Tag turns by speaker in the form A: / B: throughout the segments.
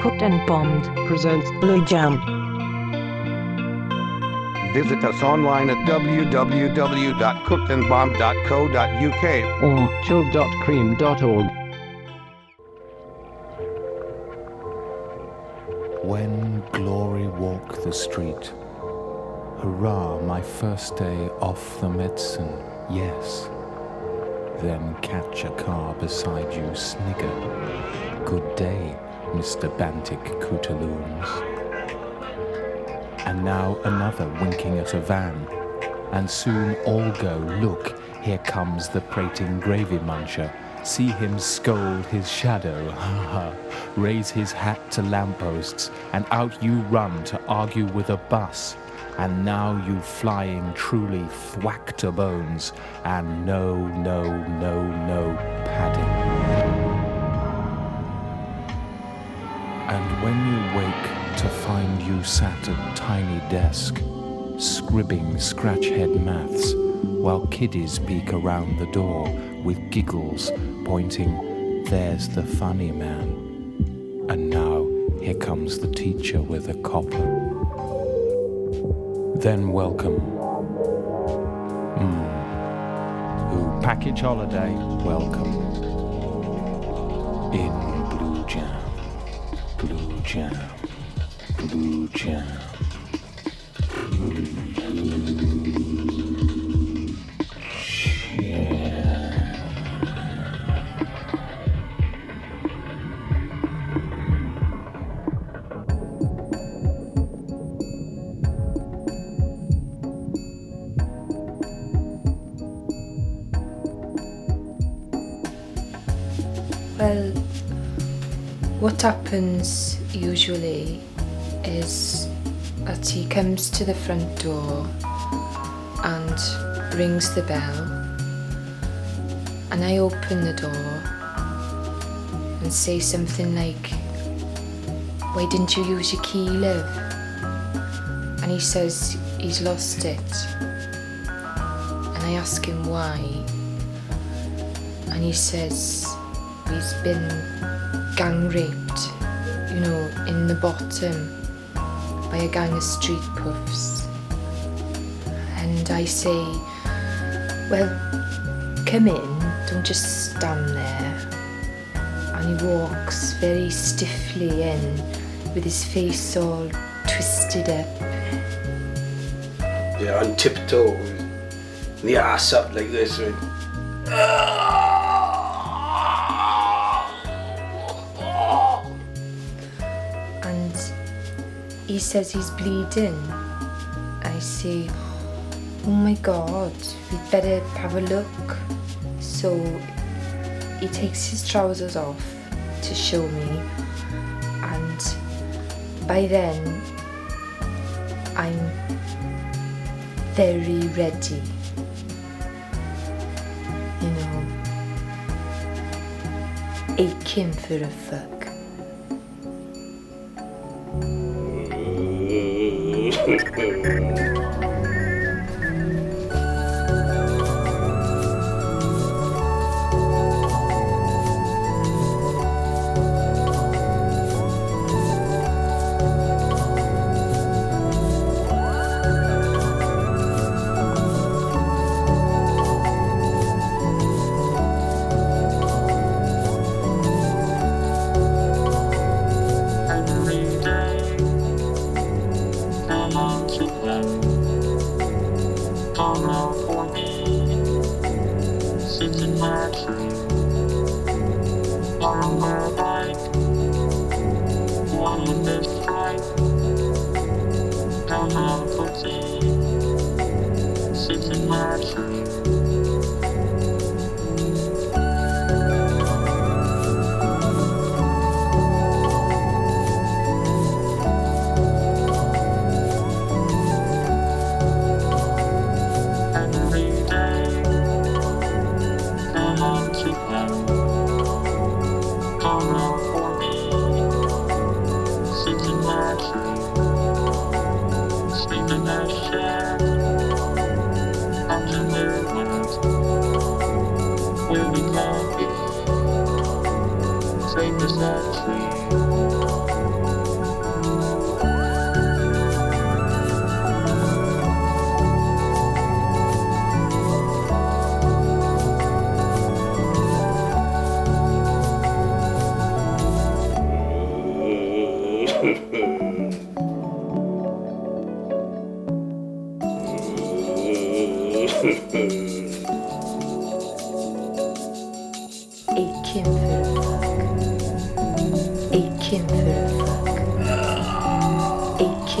A: Cooked and Bombed
B: presents
A: Blue Jam.
C: Visit us online at www.cookdandbombd.co.uk
A: or
B: chill.cream.org.
D: When glory walk the street, hurrah, my first day off the medicine, yes. Then catch a car beside you, snigger. Good day, Mr. Bantic Cooterloons. And now another winking at a van. And soon all go, look, here comes the prating gravy muncher. See him scold his shadow, ha ha. Raise his hat to lampposts, and out you run to argue with a bus. And now you flying truly thwack to bones, and no, no, no, no padding. When you wake to find you sat at tiny desk, scribbing scratch-head maths, while kiddies peek around the door with giggles, pointing, there's the funny man. And now here comes the teacher with a copper. Then welcome. Mm. Who package holiday, welcome. In
E: Well, what happens usually is that he comes to the front door and rings the bell, and I open the door and say something like, Why didn't you use your key, love? And he says he's lost it. And I ask him why, and he says, he's been gang raped, you know, in the bottom by a gang of street puffs. And I say, well, come in, don't just stand there. And he walks very stiffly in with his face all twisted up.
F: Yeah, on tiptoe, the ass up like this. Right?
E: Ah! Says he's bleeding. I say, Oh my god, we'd better have a look. So he takes his trousers off to show me, and by then I'm very ready. You know, aching for a fuck.
G: Every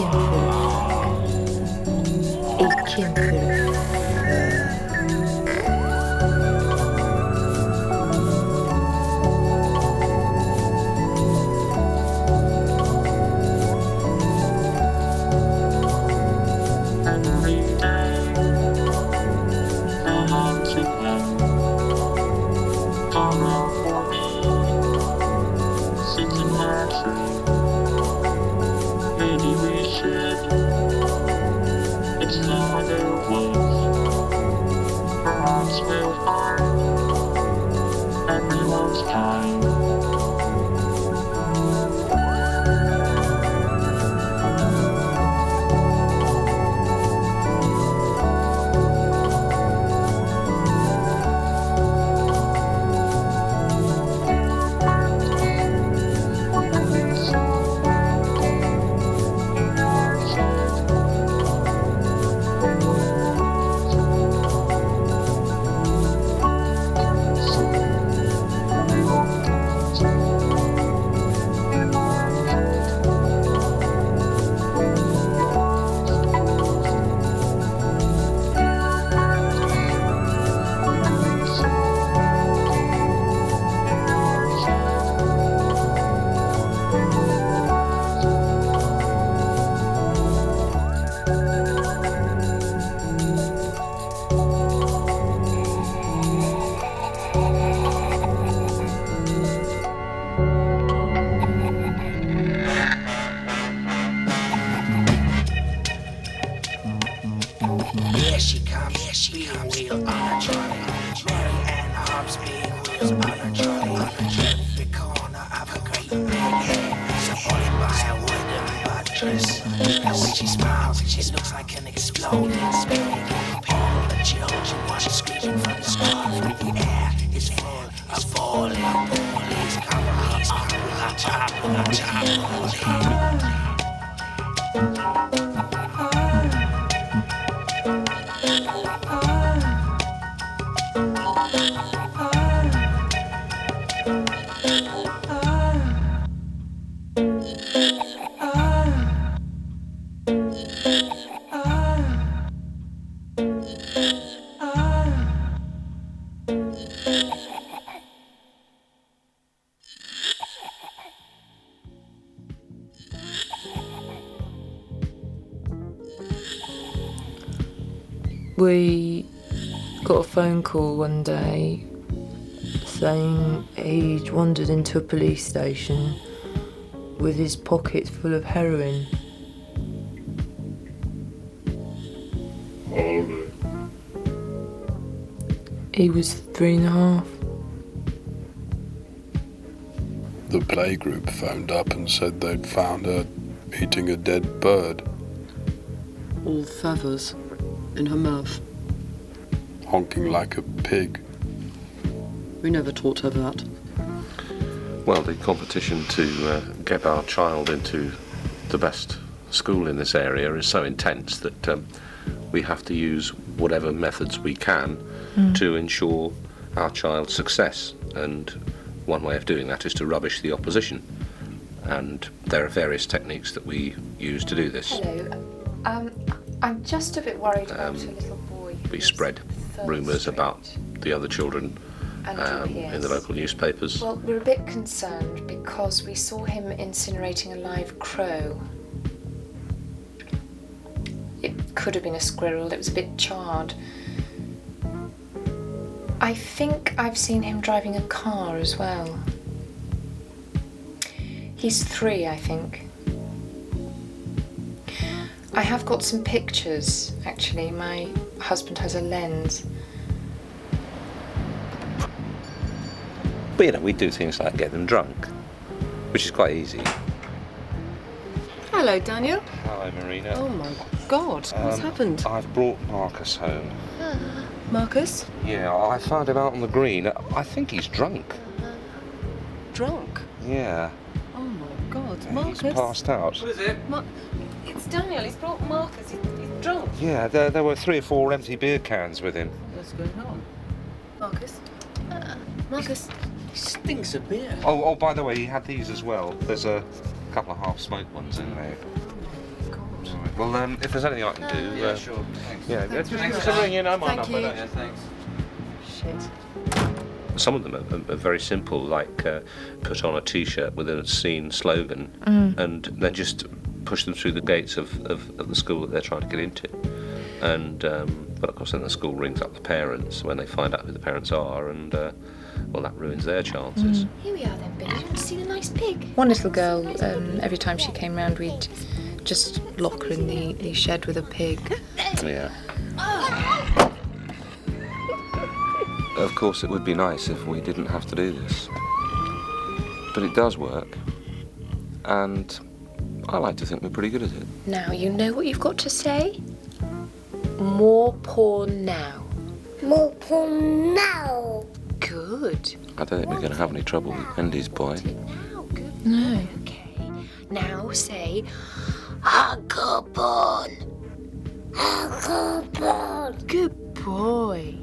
E: Aching for a fuck. Aching
A: comes, here she comes, wheel on a trolley. Mary Anne Hobbs, big wheels on a trolley. Every corner of her great big head, supported by a wooden buttress. And when she smiles, she looks like an exploding spring. All the children watch screaming from the sky. The air is full of falling bullies. Cover up on top, on top, on top.
E: Call one day saying he'd wandered into a police station with his pockets full of heroin. He was three and a half.
B: The playgroup phoned up and said they'd found her eating a dead bird,
H: all feathers in her mouth.
B: Honking like a pig.
H: We never taught her that.
I: Well, the competition to uh, get our child into the best school in this area is so intense that um, we have to use whatever methods we can to ensure our child's success. And one way of doing that is to rubbish the opposition. And there are various techniques that we use to do this.
E: Hello. Um, I'm just a bit worried about
I: Um,
E: a little boy.
I: We spread
E: third
I: rumours about the other children um, in the local newspapers.
E: Well, we're a bit concerned because we saw him incinerating a live crow. It could have been a squirrel, it was a bit charred. I think I've seen him driving a car as well. He's three, I think. I have got some pictures, actually. My husband has a lens.
I: But you know, we do things like get them drunk, which is quite easy.
H: Hello, Daniel.
I: Hello, Marina.
H: Oh my God, what's
I: Um,
H: happened?
I: I've brought Marcus home.
H: Marcus?
I: Yeah, I found him out on the green. I think he's drunk.
H: Drunk?
I: Yeah.
H: Oh my God.
I: He's
H: Marcus?
I: passed out.
J: What is it?
H: Ma- it's Daniel. He's brought Marcus. He's, he's drunk.
I: Yeah, there, there were three or four empty beer cans with him.
H: What's going on? Marcus? Uh, Marcus?
J: Stinks of beer.
I: Oh, oh, by the way, he had these as well. There's a couple of half-smoked ones in there. Right, Well, um, if there's anything I can do,
J: Yeah,
I: uh,
J: sure. Thanks.
I: yeah,
H: Thanks
I: just
H: very
I: give us ring in. I'm on
H: Thank
I: number.
H: you.
I: don't
J: Yeah, thanks.
H: Shit.
K: Some of them are, are very simple, like uh, put on a T-shirt with a scene slogan, and then just push them through the gates of, of, of the school that they're trying to get into. And um, but of course, then the school rings up the parents when they find out who the parents are, and uh, well, that ruins their chances.
L: Here we are then, Billy. You want to see the nice pig?
E: One little girl, um, every time she came round, we'd just lock her in the, the shed with a pig.
I: Yeah. Of course, it would be nice if we didn't have to do this. But it does work. And I like to think we're pretty good at it.
L: Now, you know what you've got to say? More porn now.
M: More porn now.
L: Good.
I: I don't think we're going to have any trouble with Wendy's boy.
L: Now, good.
E: No.
L: Okay. Now say, hardcore porn.
M: Hardcore porn.
L: Good boy.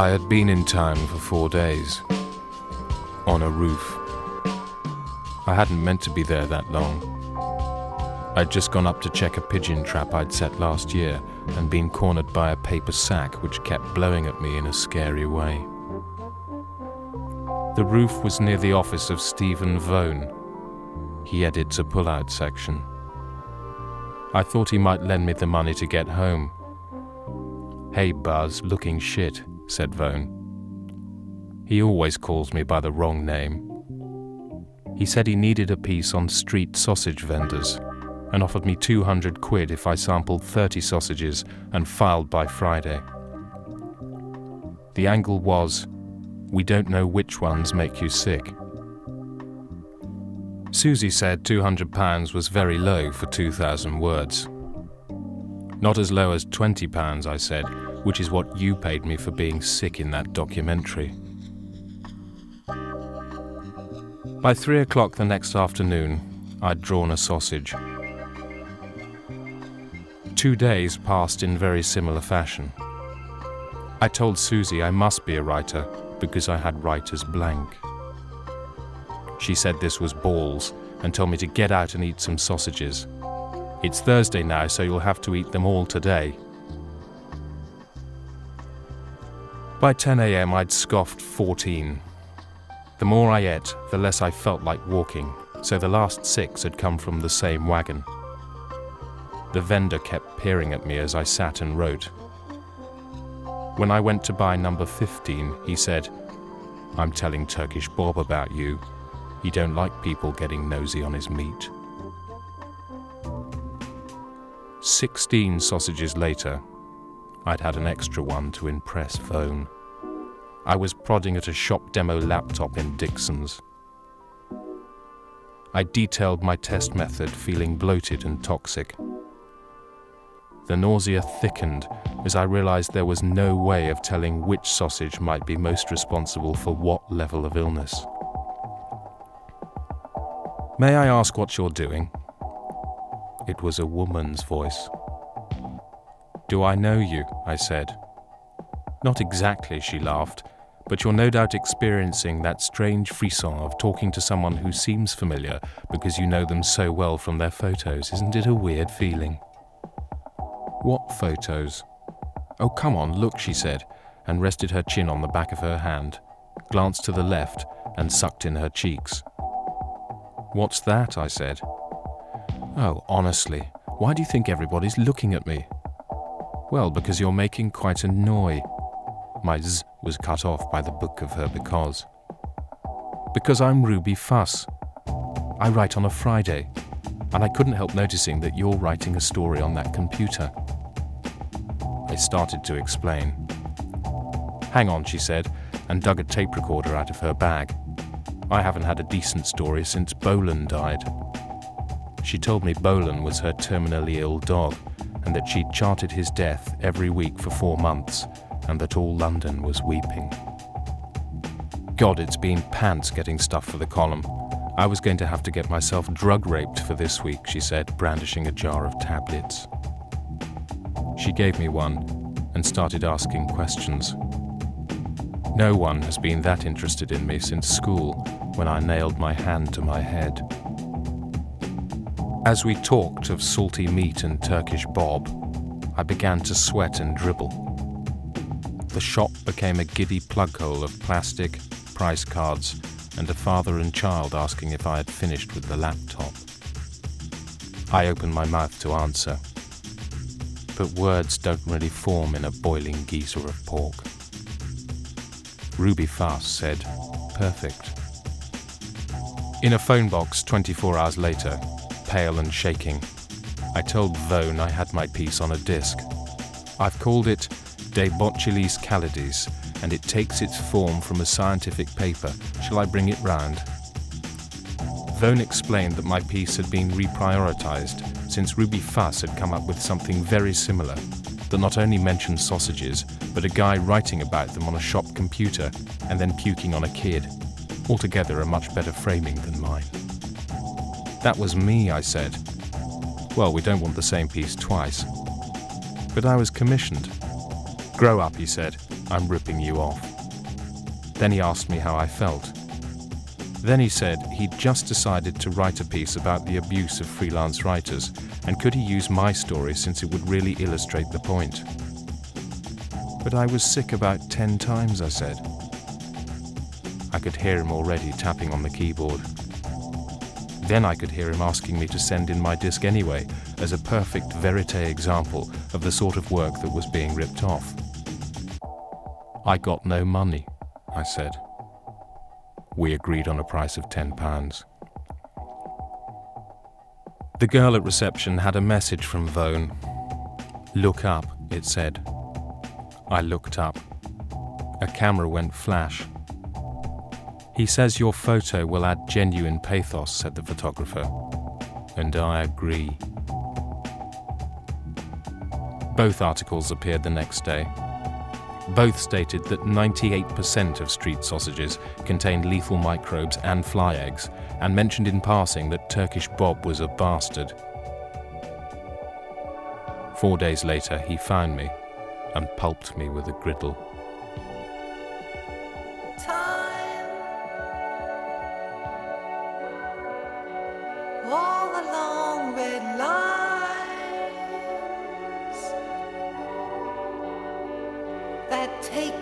N: I
D: had been in town for four days. On a roof. I hadn't meant to be there that long. I'd just gone up to check a pigeon trap I'd set last year and been cornered by a paper sack which kept blowing at me in a scary way. The roof was near the office of Stephen Vone. He edits a pull-out section. I thought he might lend me the money to get home. Hey Buzz, looking shit, said Vone. He always calls me by the wrong name. He said he needed a piece on street sausage vendors and offered me 200 quid if I sampled 30 sausages and filed by Friday. The angle was, we don't know which ones make you sick. Susie said £200 was very low for 2,000 words. Not as low as £20, I said, which is what you paid me for being sick in that documentary. By three o'clock the next afternoon, I'd drawn a sausage. Two days passed in very similar fashion. I told Susie I must be a writer because I had writer's blank. She said this was balls and told me to get out and eat some sausages. It's Thursday now, so you'll have to eat them all today. By 10 a.m., I'd scoffed 14. The more I ate, the less I felt like walking, so the last six had come from the same wagon. The vendor kept peering at me as I sat and wrote. When I went to buy number 15, he said, I'm telling Turkish Bob about you. He don't like people getting nosy on his meat. Sixteen sausages later, I'd had an extra one to impress Vone. I was prodding at a shop demo laptop in Dixon's. I detailed my test method feeling bloated and toxic. The nausea thickened as I realized there was no way of telling which sausage might be most responsible for what level of illness. May I ask what you're doing? It was a woman's voice. Do I know you? I said. Not exactly, she laughed, but you're no doubt experiencing that strange frisson of talking to someone who seems familiar because you know them so well from their photos. Isn't it a weird feeling? What photos? Oh, come on, look, she said, and rested her chin on the back of her hand, glanced to the left, and sucked in her cheeks. What's that? I said. Oh, honestly, why do you think everybody's looking at me? Well, because you're making quite a noise. My z was cut off by the book of her because. Because I'm Ruby Fuss. I write on a Friday, and I couldn't help noticing that you're writing a story on that computer. I started to explain. Hang on, she said, and dug a tape recorder out of her bag. I haven't had a decent story since Bolan died. She told me Bolan was her terminally ill dog, and that she'd charted his death every week for four months, and that all London was weeping. God, it's been pants getting stuff for the column. I was going to have to get myself drug raped for this week, she said, brandishing a jar of tablets. She gave me one and started asking questions. No one has been that interested in me since school when I nailed my hand to my head. As we talked of salty meat and Turkish bob, I began to sweat and dribble. The shop became a giddy plug hole of plastic, price cards, and a father and child asking if I had finished with the laptop. I opened my mouth to answer, but words don't really form in a boiling geyser of pork. Ruby Fuss said, perfect. In a phone box 24 hours later, pale and shaking, I told Vone I had my piece on a disc. I've called it De Botulis Calides, and it takes its form from a scientific paper. Shall I bring it round? Vone explained that my piece had been reprioritized since Ruby Fuss had come up with something very similar that not only mentioned sausages, but a guy writing about them on a shop computer and then puking on a kid. Altogether a much better framing than mine. That was me, I said. Well, we don't want the same piece twice. But I was commissioned. Grow up, he said. I'm ripping you off. Then he asked me how I felt. Then he said he'd just decided to write a piece about the abuse of freelance writers, and could he use my story since it would really illustrate the point. But I was sick about ten times, I said. I could hear him already tapping on the keyboard. Then I could hear him asking me to send in my disc anyway, as a perfect verite example of the sort of work that was being ripped off. I got no money, I said. We agreed on a price of £10. The girl at reception had a message from Vone. Look up, it said. I looked up. A camera went flash. He says your photo will add genuine pathos, said the photographer. And I agree. Both articles appeared the next day. Both stated that 98% of street sausages contained lethal microbes and fly eggs, and mentioned in passing that Turkish Bob was a bastard. Four days later, he found me and pulped me with a griddle.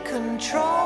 O: Control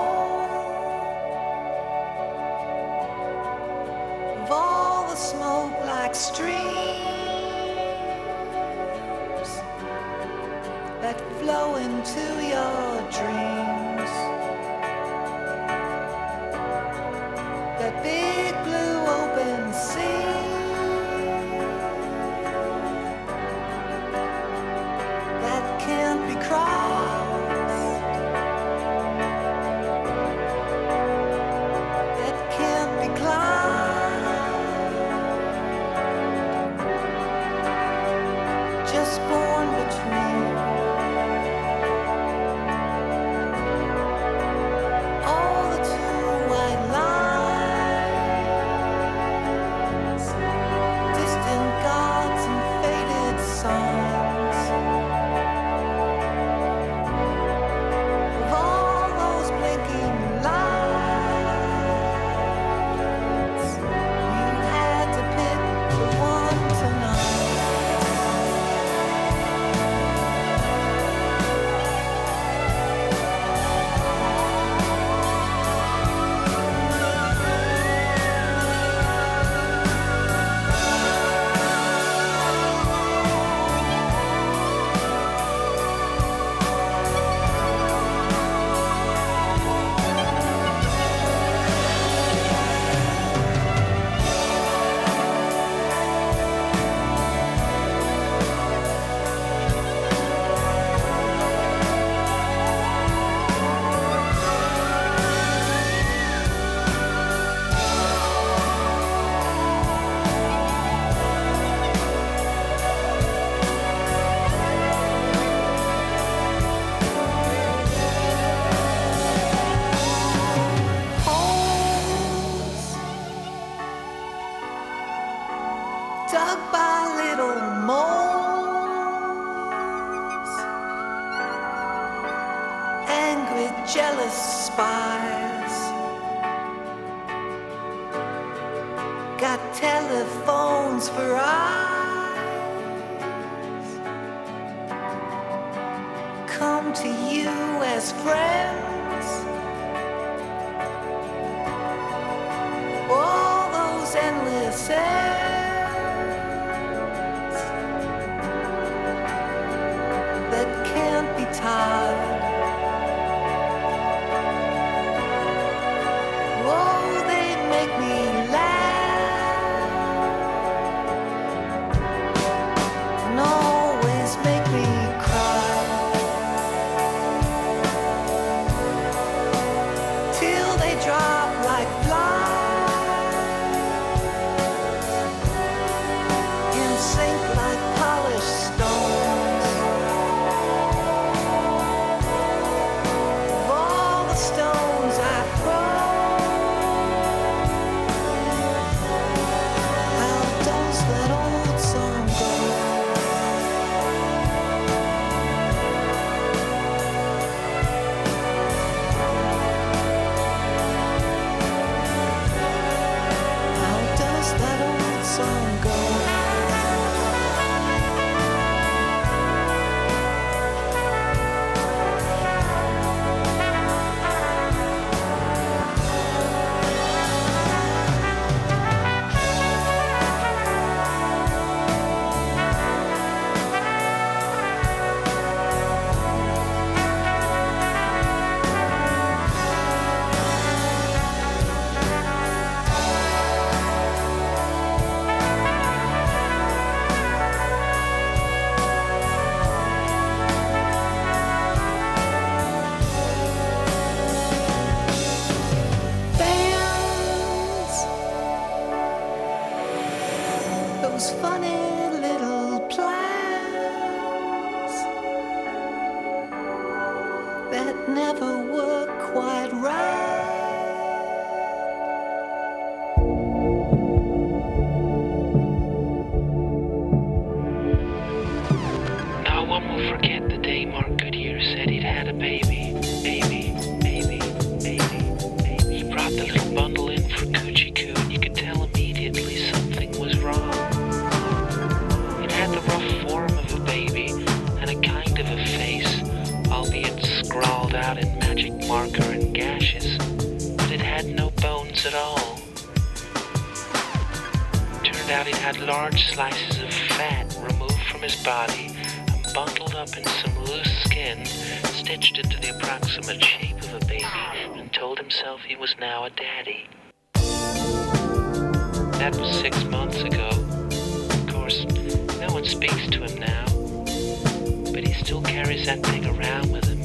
P: still carries that thing around with him.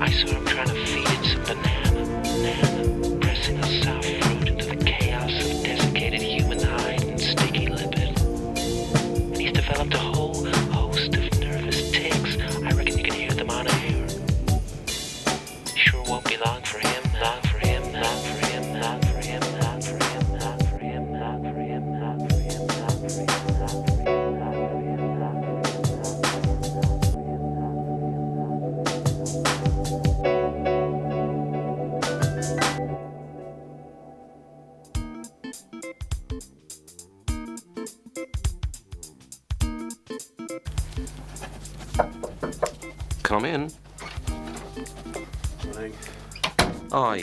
P: I saw him trying to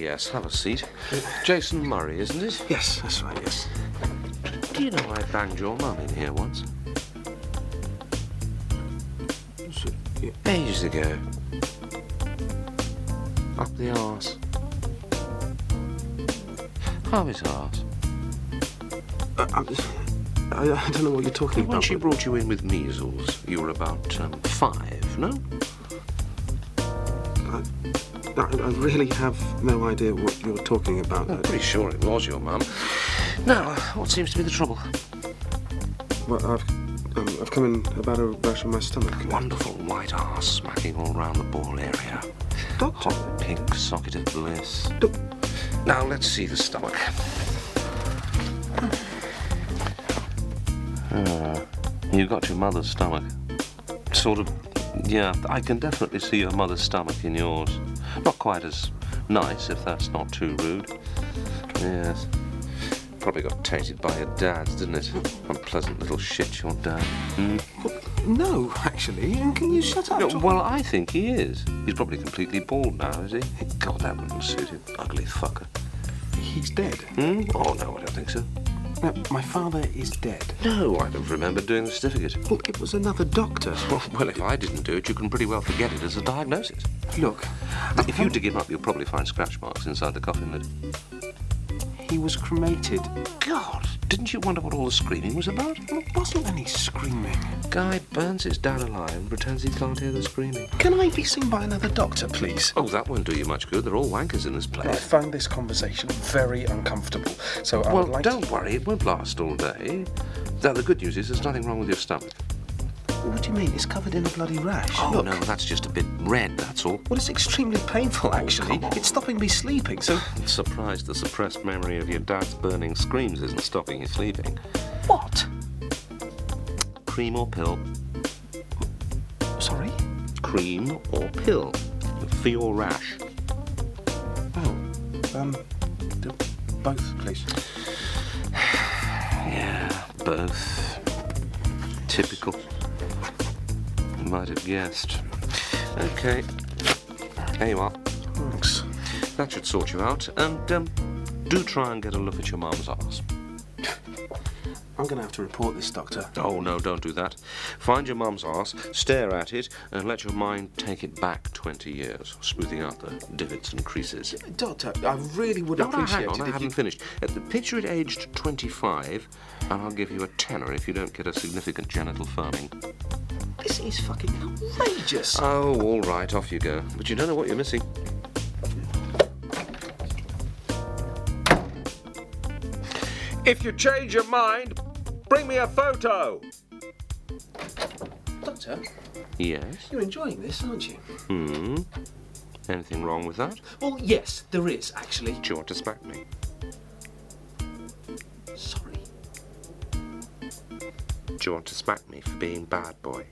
I: yes, have a seat. Jason Murray, isn't it?
F: Yes, that's right, yes.
I: Do you know I banged your mum in here once? Ages ago. Up the arse. How is arse?
F: Uh, I'm, I, I don't know what you're talking
I: When
F: about.
I: When
F: she
I: brought you in with measles, you were about um, five, no?
F: I, I really have no idea what you're talking about.
I: I'm pretty sure it was your mum. Now, what seems to be the trouble?
F: Well, I've, um, I've come in about a rash on my stomach.
I: Wonderful white arse smacking all round the ball area.
F: Doctor?
I: Hot pink socket of bliss. Now, let's see the stomach. Ah, you got your mother's stomach. Sort of, yeah, I can definitely see your mother's stomach in yours. Not quite as nice, if that's not too rude. Yes. Probably got tainted by your dad's, didn't it? Unpleasant little shit, your dad. Hmm?
F: No, actually. And can you shut up?
I: No, well, I think he is. He's probably completely bald now, is he? God, that wouldn't suit him. Ugly fucker.
F: He's dead.
I: Hmm? Oh, no, I don't think so.
F: No, my father is dead.
I: No, I don't remember doing the certificate.
F: Well, it was another doctor.
I: Well, well, if I didn't do it, you can pretty well forget it as a diagnosis.
F: Look,
I: If you dig him up, you'll probably find scratch marks inside the coffin lid.
F: He was cremated.
I: God, didn't you wonder what all the screaming was about?
F: There wasn't any screaming.
I: Guy burns his dad alive and pretends he can't hear the screaming.
F: Can I be seen by another doctor, please?
I: Oh, that won't do you much good. They're all wankers in this place.
F: I
I: place.
F: found this conversation very uncomfortable, so I
I: well,
F: would like
I: don't
F: to...
I: worry, it won't last all day. Now, the good news is there's nothing wrong with your stomach.
F: What do you mean? It's covered in a bloody rash.
I: Oh,
F: Look.
I: no, that's just a bit red, that's all.
F: Well, it's extremely painful, actually.
I: come on.
F: it's stopping me sleeping, so...
I: Surprised the suppressed memory of your dad's burning screams isn't stopping you sleeping.
F: What?
I: Cream or pill?
F: Sorry?
I: Cream or pill? For your rash.
F: Oh, um, both, please.
I: Yeah, both. Typical. Might have guessed. Okay. There you are.
F: Thanks.
I: That should sort you out. And um, do try and get a look at your mum's arse.
F: I'm going to have to report this, Doctor.
I: Oh, no, don't do that. Find your mum's arse, stare at it, and let your mind take it back 20 years, smoothing out the divots and creases.
F: Doctor, I really would
I: No, no,
F: appreciate
I: hang on,
F: it
I: I haven't
F: you...
I: finished. Uh, the picture it aged 25, and I'll give you a tenner if you don't get a significant genital firming.
F: This is fucking outrageous.
I: Oh, all right, off you go. But you don't know what you're missing.
Q: If you change your mind, bring me a photo.
F: Doctor,
I: Yes?
F: you're enjoying this, aren't you?
I: Hmm. Anything wrong with that?
F: Well, yes, there is, actually.
I: Do you want to smack me?
F: Sorry.
I: Do you want to smack me for being bad boy?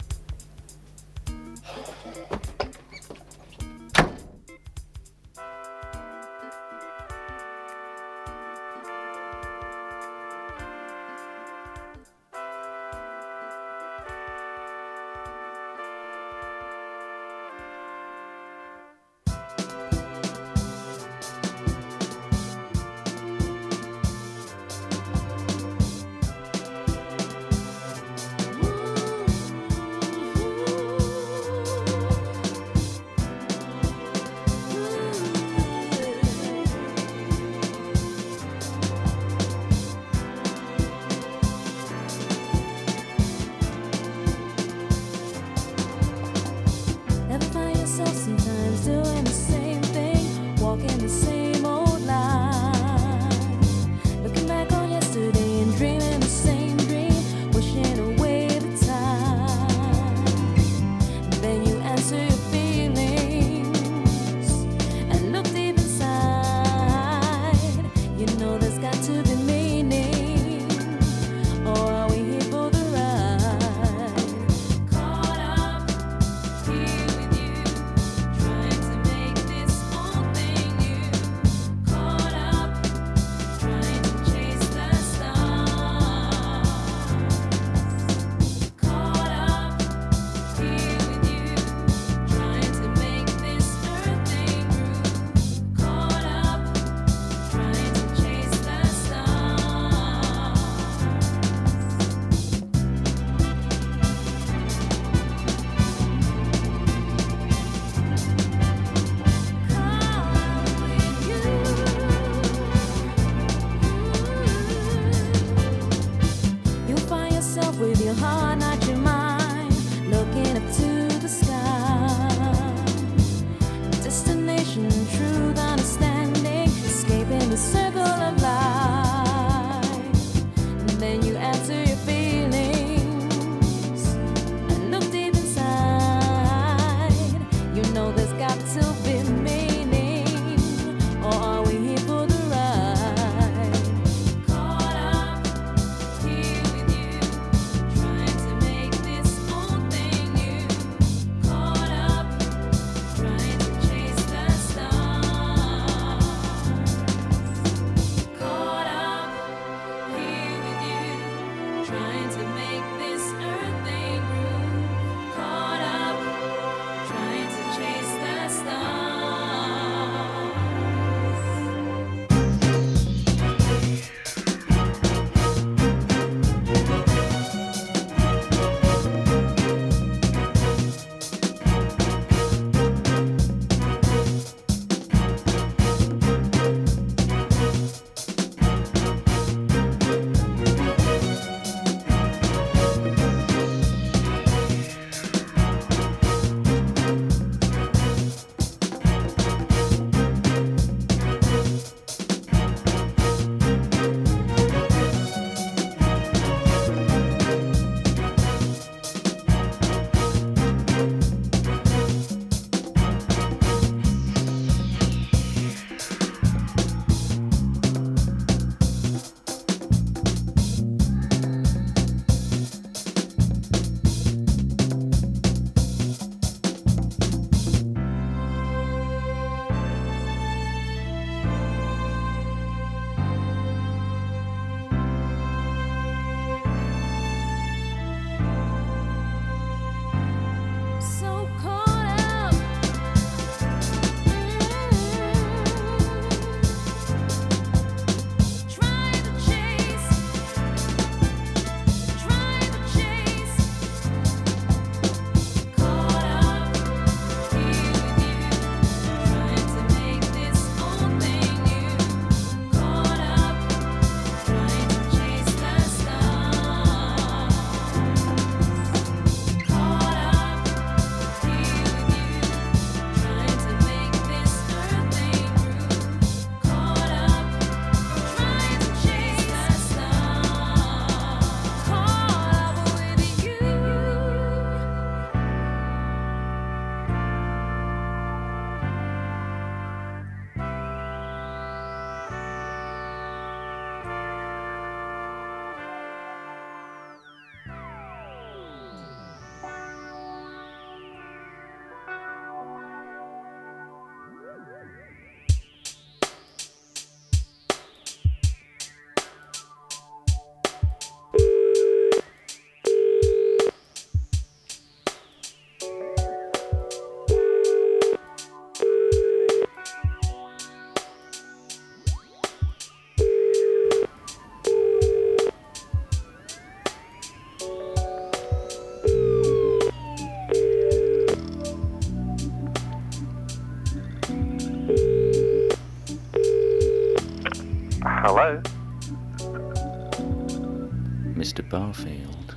R: Barfield.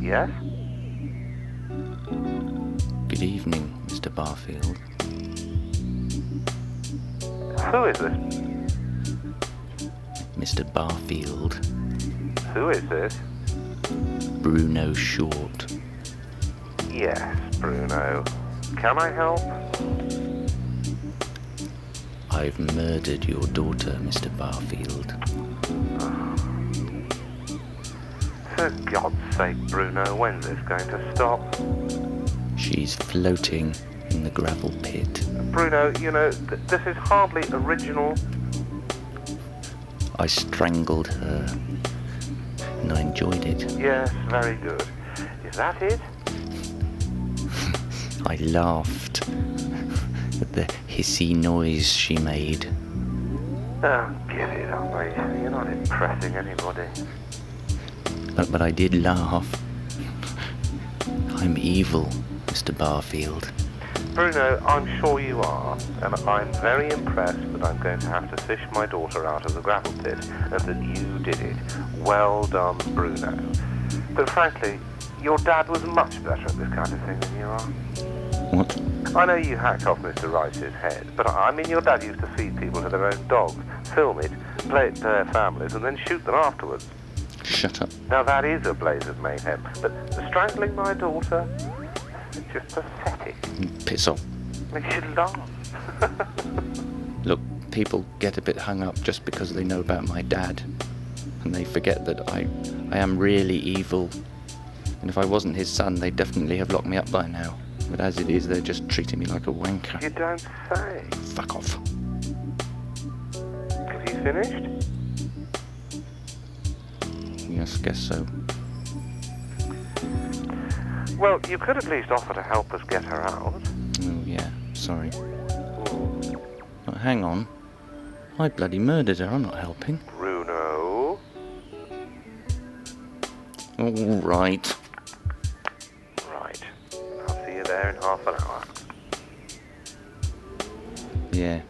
I: Yes?
R: Good evening, Mr. Barfield.
I: Who is this?
R: Mr. Barfield.
I: Who is this?
R: Bruno Short.
I: Yes, Bruno. Can I help?
R: I've murdered your daughter, Mr. Barfield.
I: For God's sake, Bruno, when's this going to stop?
R: She's floating in the gravel pit.
I: Bruno, you know, th- this is hardly original.
R: I strangled her, and I enjoyed it.
I: Yes, very good. Is that it?
R: I laughed at the hissy noise she made.
I: Oh, give it up, mate. You're not impressing anybody.
R: But, but I did laugh. I'm evil, Mr. Barfield.
I: Bruno, I'm sure you are, and I'm very impressed that I'm going to have to fish my daughter out of the gravel pit, and that you did it. Well done, Bruno. But frankly, your dad was much better at this kind of thing than you are.
R: What?
I: I know you hacked off Mr. Rice's head, but I I mean your dad used to feed people to their own dogs, film it, play it to their families, and then shoot them afterwards.
R: Shut up.
I: Now that is a blaze of mayhem, but strangling my daughter, it's just pathetic.
R: Piss off.
I: Makes you laugh.
R: Look, people get a bit hung up just because they know about my dad. And they forget that I, I am really evil. And if I wasn't his son, they'd definitely have locked me up by now. But as it is, they're just treating me like a wanker.
I: You don't say.
R: Fuck off.
I: Have you finished?
R: Yes, guess so.
I: Well, you could at least offer to help us get her out.
R: Oh, yeah, sorry. But hang on. I bloody murdered her, I'm not helping.
I: Bruno.
R: All right.
I: Right. I'll see you there in half an hour.
R: Yeah.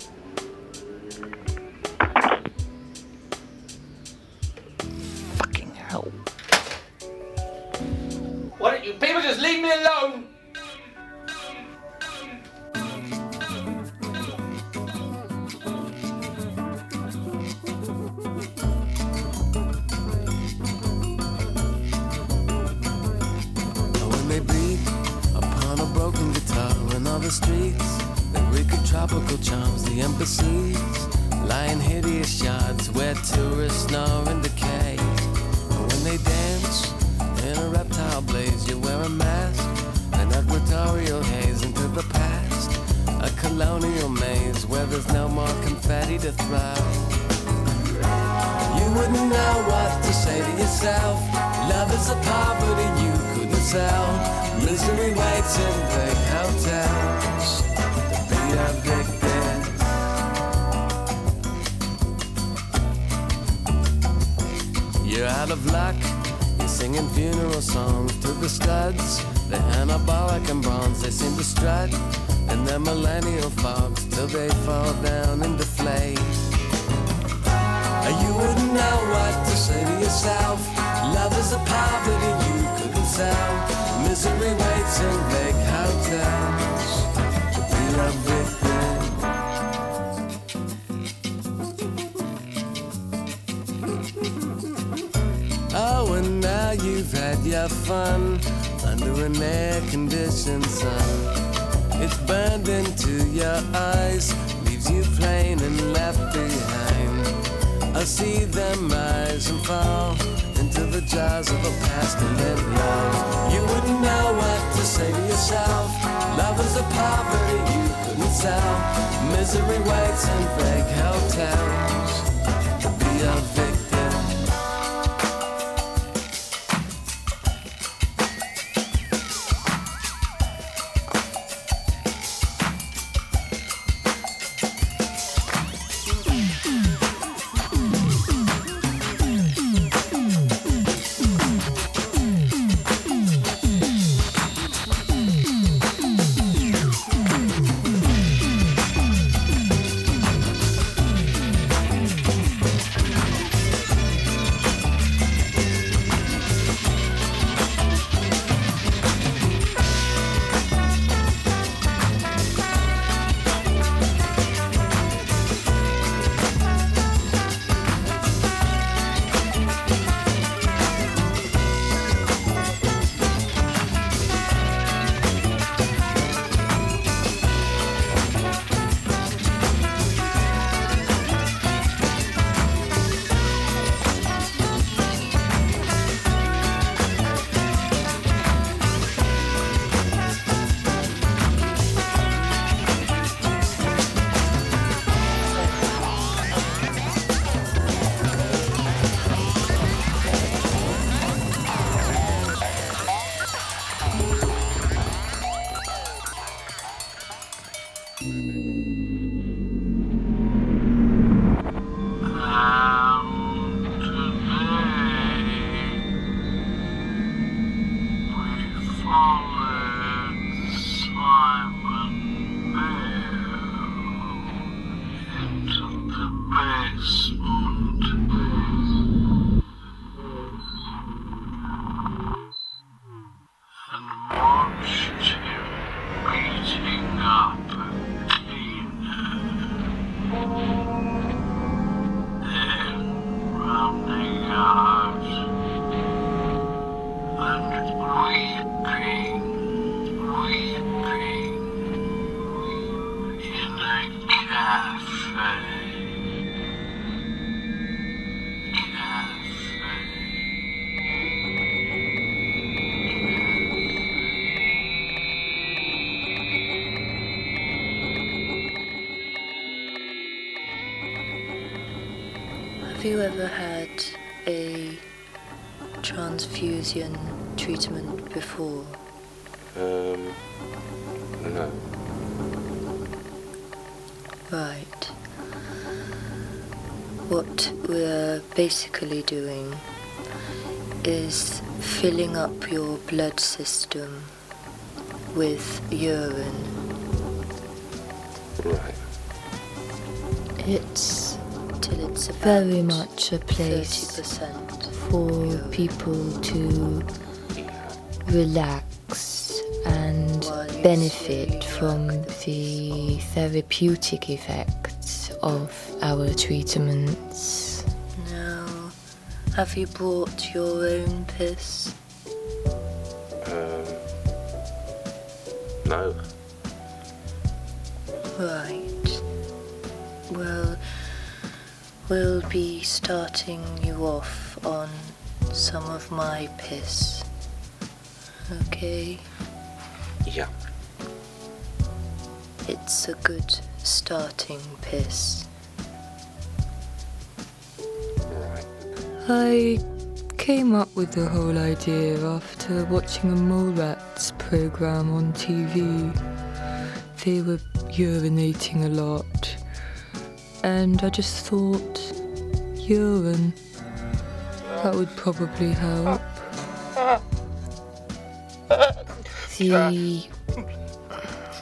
S: There's no more confetti to throw. You wouldn't know what to say to yourself. Love is a poverty you couldn't sell. Misery waits in big hotels be evicted. You're out of luck. You're singing funeral songs to the studs. They're anabolic and bronze. They seem to strut in their millennial fogs till they fall down into deflate. You wouldn't know what to say to yourself. Love is a poverty you couldn't sell. Misery waits in big hotels to be evicted. Oh, and now you've had your fun under an air-conditioned sun. It's burned into your eyes, leaves you plain and left behind. I see them rise and fall into the jaws of a past and live love. You wouldn't know what to say to yourself. Love is a poverty you couldn't sell. Misery waits in fake hotels be a
T: you ever had a transfusion treatment before?
U: Um, no.
T: Right. What we're basically doing is filling up your blood system with urine.
U: Right.
T: It's till it's
E: Very much a place for people to relax and benefit from the therapeutic effects of our treatments.
T: Now, have you brought your own piss?
U: Um, no.
T: Starting you off on some of my piss. Okay?
U: Yeah.
T: It's a good starting piss.
E: I came up with the whole idea after watching a mole rats program on TV. They were urinating a lot, and I just thought urine. That would probably help. The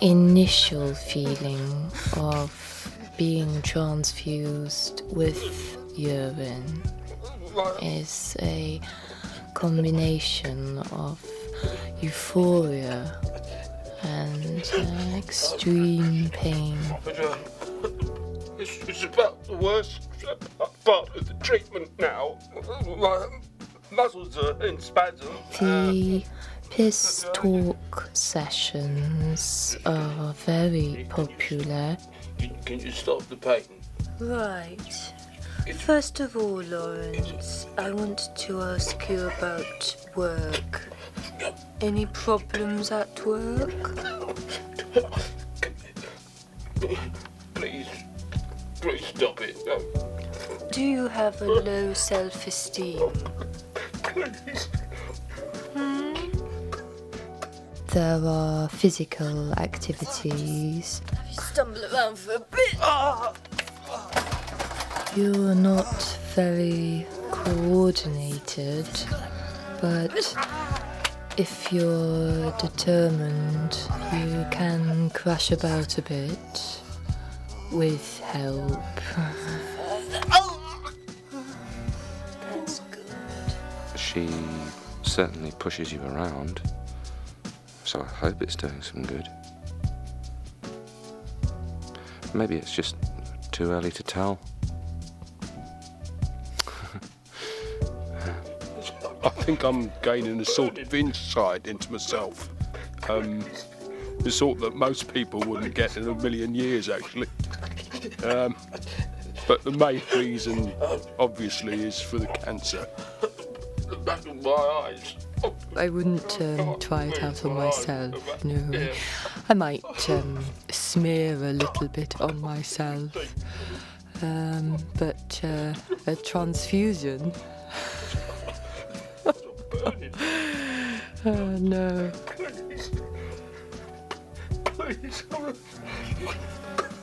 E: initial feeling of being transfused with urine is a combination of euphoria and uh, extreme pain.
Q: It's, it's about the worst part of the treatment now. My muscles are in spasm.
E: The piss talk sessions are very popular.
Q: Can, can you stop the pain?
T: Right. First of all, Lawrence, I want to ask you about work. Any problems at work?
Q: Please, please stop it. No,
T: Do you have a low self esteem?
Q: please.
E: There are physical activities.
T: Stumble around for a bit.
E: You're not very coordinated, but if you're determined, you can crash about a bit with help.
U: She certainly pushes you around, so I hope it's doing some good. Maybe it's just too early to tell.
B: I think I'm gaining a sort of insight into myself. Um, the sort that most people wouldn't get in a million years, actually. Um, but the main reason, obviously, is for the cancer.
Q: The back of my eyes.
E: I wouldn't um, try it out on myself, no. I might um, smear a little bit on myself. Um, but uh, a transfusion? oh no.
Q: Please.
L: Walls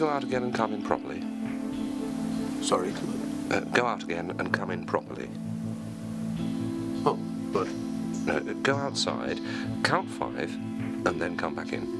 U: go out again and come in properly?
Q: Sorry?
U: Uh, go out again and come in properly.
Q: Oh, good.
U: No, go outside, count five, and then come back in.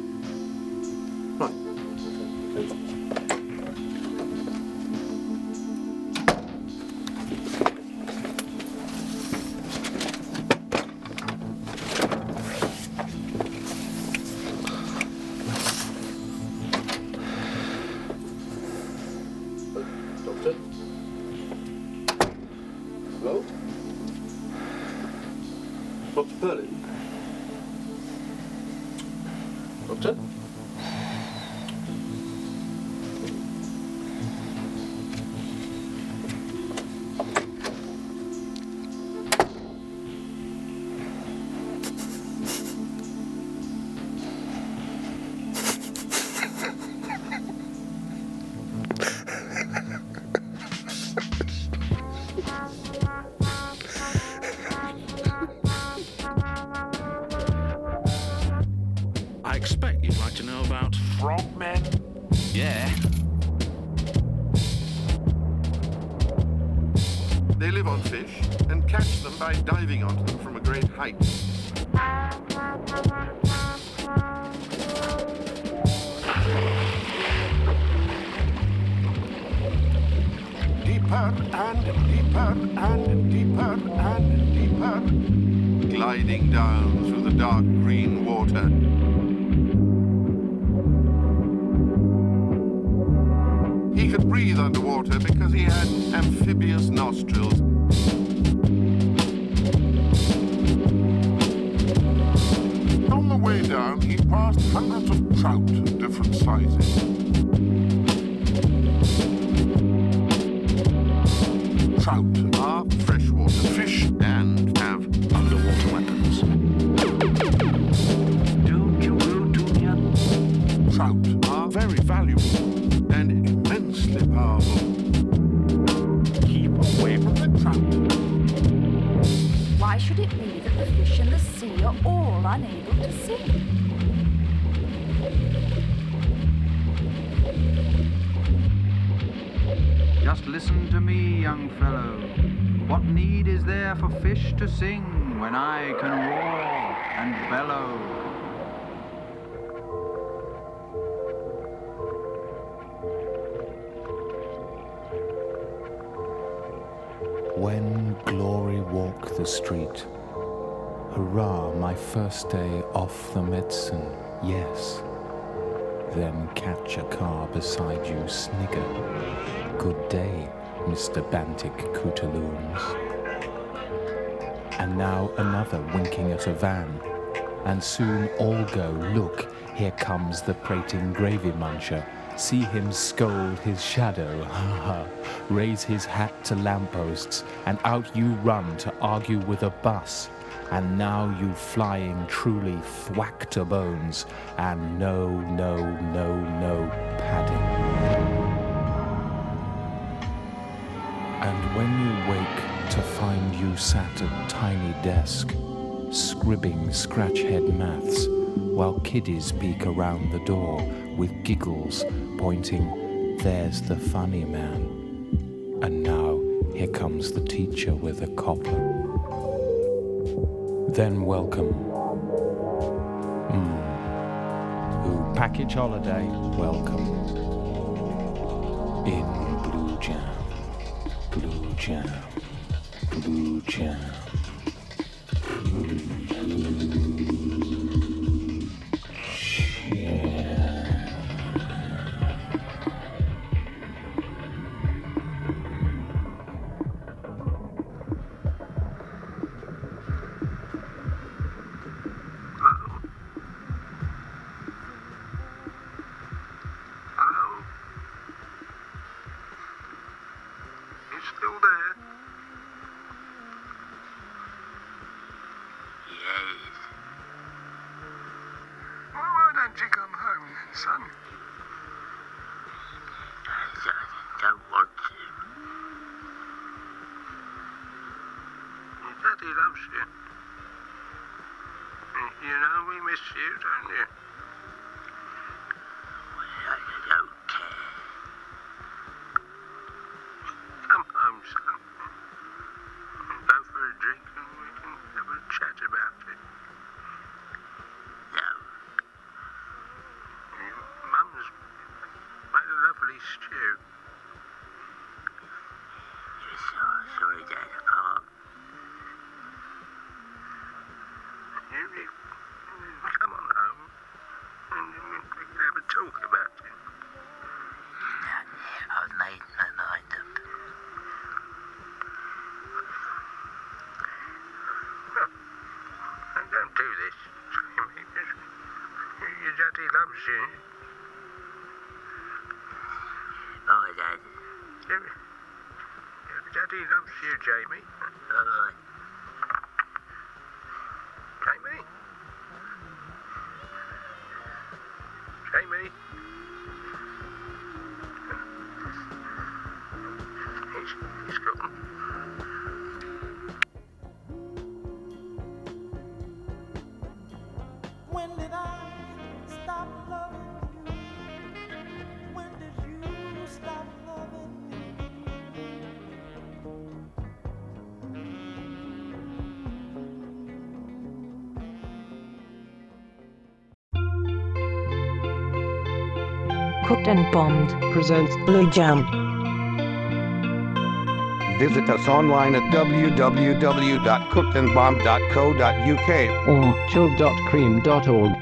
V: Expect you'd like to know about frogmen. Yeah.
W: They live on fish and catch them by diving onto them from a great height. Deeper and deeper and deeper and deeper, gliding down through the dark green water. Could breathe underwater because he had amphibious nostrils. On the way down, he passed hundreds of trout of different sizes. Trout
X: that in the sea are all unable to sing?
Y: Just listen to me, young fellow. What need is there for fish to sing when I can roar and bellow?
D: When glory walk the street, hurrah, my first day off the medicine, yes. Then catch a car beside you, snigger. Good day, Mr. Bantic Cooterloons. And now another winking at a van. And soon all go, look, here comes the prating gravy muncher. See him scold his shadow, ha ha. Raise his hat to lampposts, and out you run to argue with a bus. And now you flying truly thwack to bones, and no, no, no, no padding. And when you wake to find you sat at tiny desk, scribbing scratchhead maths, while kiddies peek around the door with giggles pointing, there's the funny man. And now here comes the teacher with a copper. Then welcome. Hmm. Who package holiday? Welcome. In blue jam. Blue jam. Blue jam.
W: you. You know we
Q: miss you, don't you? şey. Oh, that. Daddy loves you, Jamie.
Z: and Bombed presents Blue Jam.
A: Visit us online at www.cookdandbombd.co.uk
Z: or chill.cream.org.